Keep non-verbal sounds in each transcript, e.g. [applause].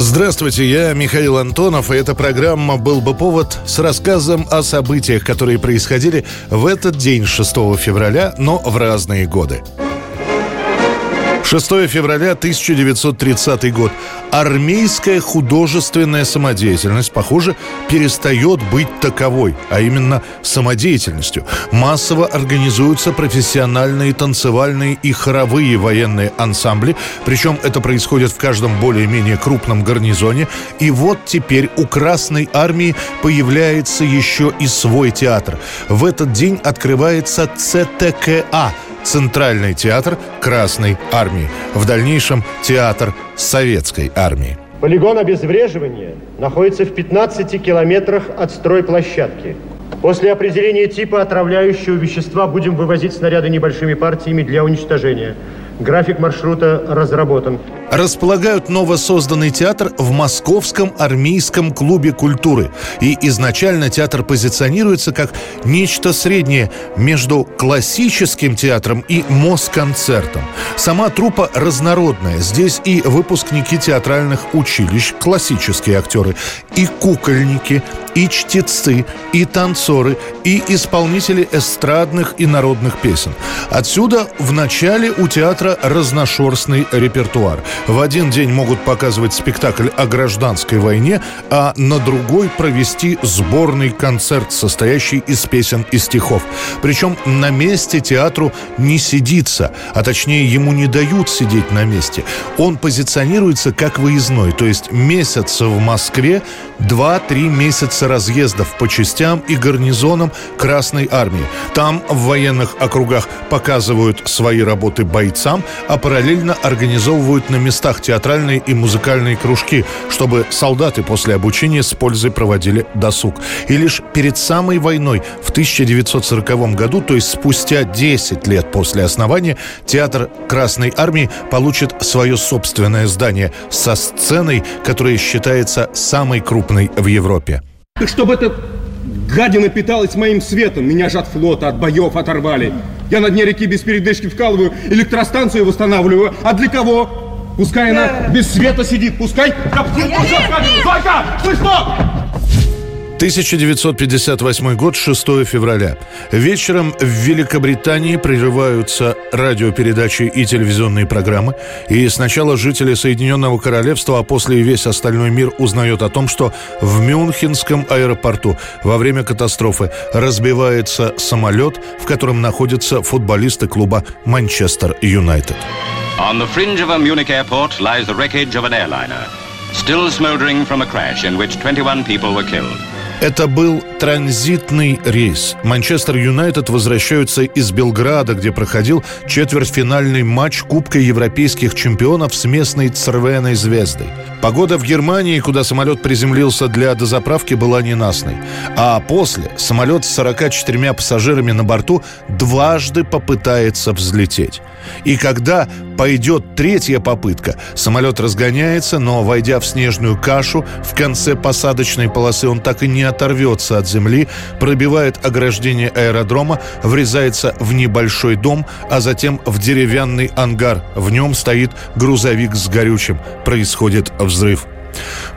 Здравствуйте, я Михаил Антонов, и эта программа «Был бы повод» с рассказом о событиях, которые происходили в этот день, 6 февраля, но в разные годы. 6 февраля 1930 год. Армейская художественная самодеятельность, похоже, перестает быть таковой, а именно самодеятельностью. Массово организуются профессиональные танцевальные и хоровые военные ансамбли, причем это происходит в каждом более-менее крупном гарнизоне. И вот теперь у Красной Армии появляется еще и свой театр. В этот день открывается ЦТКА – Центральный театр Красной Армии. В дальнейшем театр Советской Армии. Полигон обезвреживания находится в 15 километрах от стройплощадки. После определения типа отравляющего вещества будем вывозить снаряды небольшими партиями для уничтожения. График маршрута разработан. Располагают новосозданный театр в Московском армейском клубе культуры. И изначально театр позиционируется как нечто среднее между классическим театром и Москонцертом. Сама труппа разнородная. Здесь и выпускники театральных училищ, классические актеры, и кукольники, и чтецы, и танцоры, и исполнители эстрадных и народных песен. Отсюда в начале у театра разношерстный репертуар. В один день могут показывать спектакль о гражданской войне, а на другой провести сборный концерт, состоящий из песен и стихов. Причем на месте театру не сидится, а точнее ему не дают сидеть на месте. Он позиционируется как выездной, то есть месяц в Москве, 2-3 месяца разъездов по частям и гарнизонам Красной Армии. Там в военных округах показывают свои работы бойцам, а параллельно организовывают на местах театральные и музыкальные кружки, чтобы солдаты после обучения с пользой проводили досуг. И лишь перед самой войной в 1940 году, то есть спустя 10 лет после основания, театр Красной Армии получит свое собственное здание со сценой, которая считается самой крупной в Европе. Чтобы эта гадина питалась моим светом, меня же от флота, от боев оторвали. Я на дне реки без передышки вкалываю, электростанцию восстанавливаю. А для кого? Пускай она без света сидит, пускай коптит Зойка, вы что? 1958 год, 6 февраля. Вечером в Великобритании прерываются радиопередачи и телевизионные программы. И сначала жители Соединенного Королевства, а после и весь остальной мир узнает о том, что в Мюнхенском аэропорту во время катастрофы разбивается самолет, в котором находятся футболисты клуба «Манчестер Юнайтед». Still smoldering from a crash in which 21 people were killed. Это был транзитный рейс. Манчестер Юнайтед возвращаются из Белграда, где проходил четвертьфинальный матч Кубка европейских чемпионов с местной Цервеной звездой. Погода в Германии, куда самолет приземлился для дозаправки, была ненастной. А после самолет с 44 пассажирами на борту дважды попытается взлететь. И когда пойдет третья попытка, самолет разгоняется, но, войдя в снежную кашу, в конце посадочной полосы он так и не оторвется от земли, пробивает ограждение аэродрома, врезается в небольшой дом, а затем в деревянный ангар. В нем стоит грузовик с горючим. Происходит взрыв.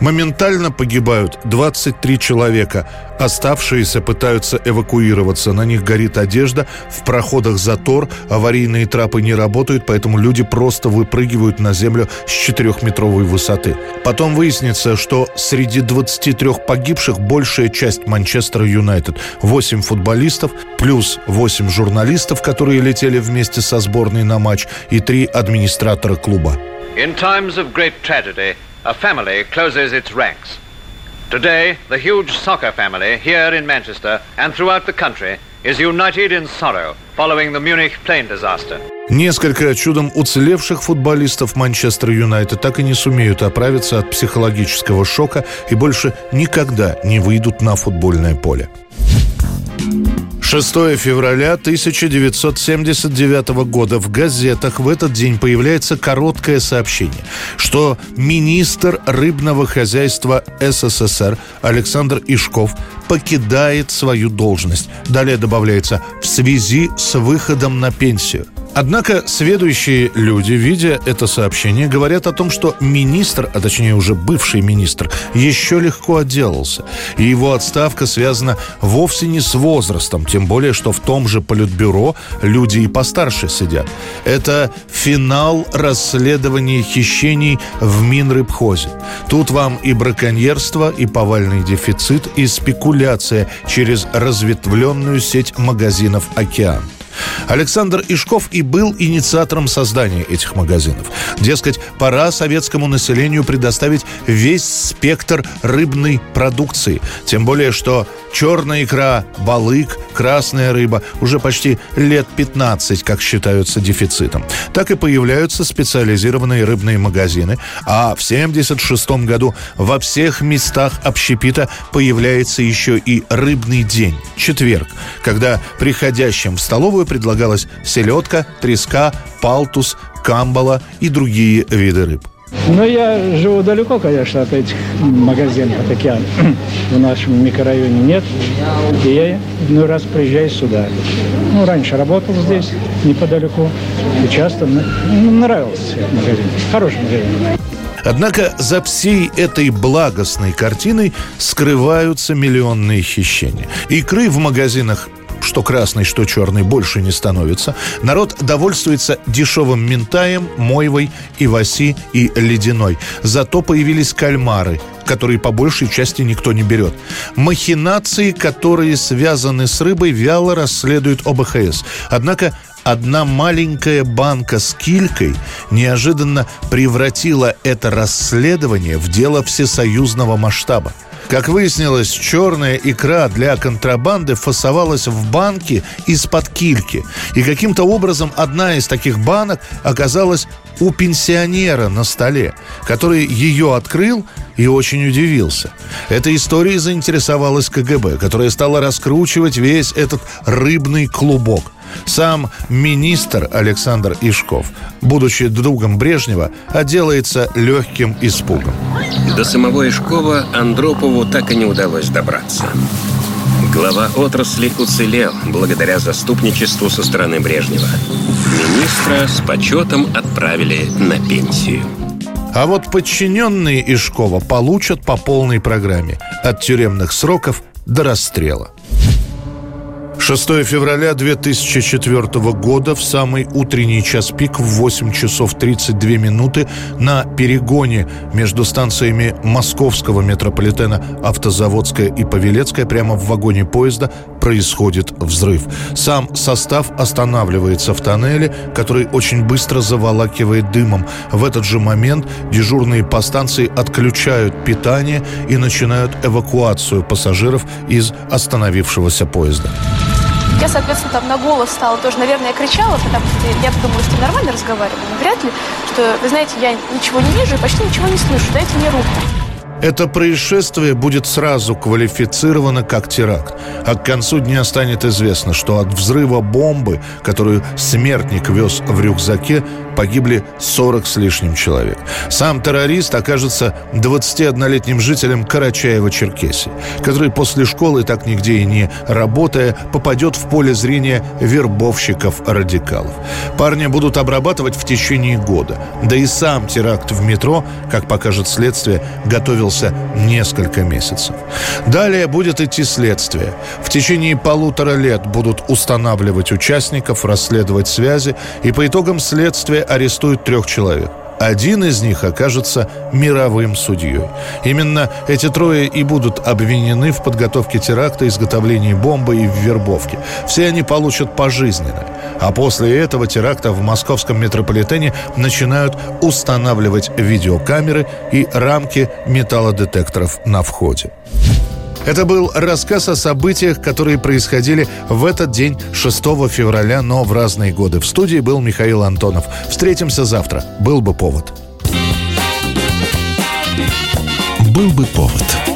Моментально погибают 23 человека. Оставшиеся пытаются эвакуироваться. На них горит одежда, в проходах затор, аварийные трапы не работают, поэтому люди просто выпрыгивают на землю с 4-метровой высоты. Потом выяснится, что среди 23 погибших большая часть Манчестера Юнайтед. 8 футболистов, плюс 8 журналистов, которые летели вместе со сборной на матч, и 3 администратора клуба. In times of great tragedy, a family closes its ranks. Today, the huge soccer family here in Manchester and throughout the country is united in sorrow following the Munich plane disaster. Несколько чудом уцелевших футболистов Манчестер Юнайтед так и не сумеют оправиться от психологического шока и больше никогда не выйдут на футбольное поле. 6 февраля 1979 года в газетах в этот день появляется короткое сообщение, что министр рыбного хозяйства СССР Александр Ишков покидает свою должность. Далее добавляется «в связи с выходом на пенсию». Однако следующие люди, видя это сообщение, говорят о том, что министр, а точнее уже бывший министр, еще легко отделался. И его отставка связана вовсе не с возрастом, тем более, что в том же политбюро люди и постарше сидят. Это финал расследования хищений в Минрыбхозе. Тут вам и браконьерство, и повальный дефицит, и спекуляция через разветвленную сеть магазинов «Океан». Александр Ишков и был инициатором создания этих магазинов. Дескать, пора советскому населению предоставить весь спектр рыбной продукции. Тем более, что черная икра, балык, красная рыба уже почти лет 15, как считаются дефицитом. Так и появляются специализированные рыбные магазины, а в 1976 году во всех местах общепита появляется еще и рыбный день, четверг, когда приходящим в столовую предлагалась селедка, треска, палтус, камбала и другие виды рыб. Но я живу далеко, конечно, от этих магазинов, от океана. [clears throat] В нашем микрорайоне нет. И я ну, раз приезжаю сюда. Ну, раньше работал здесь, неподалеку. И часто ну, нравился этот магазин. Хороший магазин. Однако за всей этой благостной картиной скрываются миллионные хищения. Икры в магазинах что красный, что черный, больше не становится. Народ довольствуется дешевым ментаем, мойвой, иваси и ледяной. Зато появились кальмары, которые по большей части никто не берет. Махинации, которые связаны с рыбой, вяло расследует ОБХС. Однако одна маленькая банка с килькой неожиданно превратила это расследование в дело всесоюзного масштаба. Как выяснилось, черная икра для контрабанды фасовалась в банке из-под кильки. И каким-то образом одна из таких банок оказалась у пенсионера на столе, который ее открыл и очень удивился. Этой историей заинтересовалась КГБ, которая стала раскручивать весь этот рыбный клубок – сам министр Александр Ишков, будучи другом Брежнева, отделается легким испугом. До самого Ишкова Андропову так и не удалось добраться. Глава отрасли уцелел благодаря заступничеству со стороны Брежнева. Министра с почетом отправили на пенсию. А вот подчиненные Ишкова получат по полной программе от тюремных сроков до расстрела. 6 февраля 2004 года в самый утренний час пик в 8 часов 32 минуты на перегоне между станциями московского метрополитена Автозаводская и Павелецкая прямо в вагоне поезда происходит взрыв. Сам состав останавливается в тоннеле, который очень быстро заволакивает дымом. В этот же момент дежурные по станции отключают питание и начинают эвакуацию пассажиров из остановившегося поезда. Я, соответственно, там на голос стала тоже, наверное, кричала, потому что я думала, что нормально разговариваю, но вряд ли, что, вы знаете, я ничего не вижу и почти ничего не слышу, дайте мне руку. Это происшествие будет сразу квалифицировано как теракт. А к концу дня станет известно, что от взрыва бомбы, которую смертник вез в рюкзаке, погибли 40 с лишним человек. Сам террорист окажется 21-летним жителем Карачаева-Черкесии, который после школы, так нигде и не работая, попадет в поле зрения вербовщиков-радикалов. Парня будут обрабатывать в течение года. Да и сам теракт в метро, как покажет следствие, готовился несколько месяцев. Далее будет идти следствие. В течение полутора лет будут устанавливать участников, расследовать связи, и по итогам следствия арестуют трех человек. Один из них окажется мировым судьей. Именно эти трое и будут обвинены в подготовке теракта, изготовлении бомбы и в вербовке. Все они получат пожизненно. А после этого теракта в московском метрополитене начинают устанавливать видеокамеры и рамки металлодетекторов на входе. Это был рассказ о событиях, которые происходили в этот день 6 февраля, но в разные годы. В студии был Михаил Антонов. Встретимся завтра. Был бы повод. Был бы повод.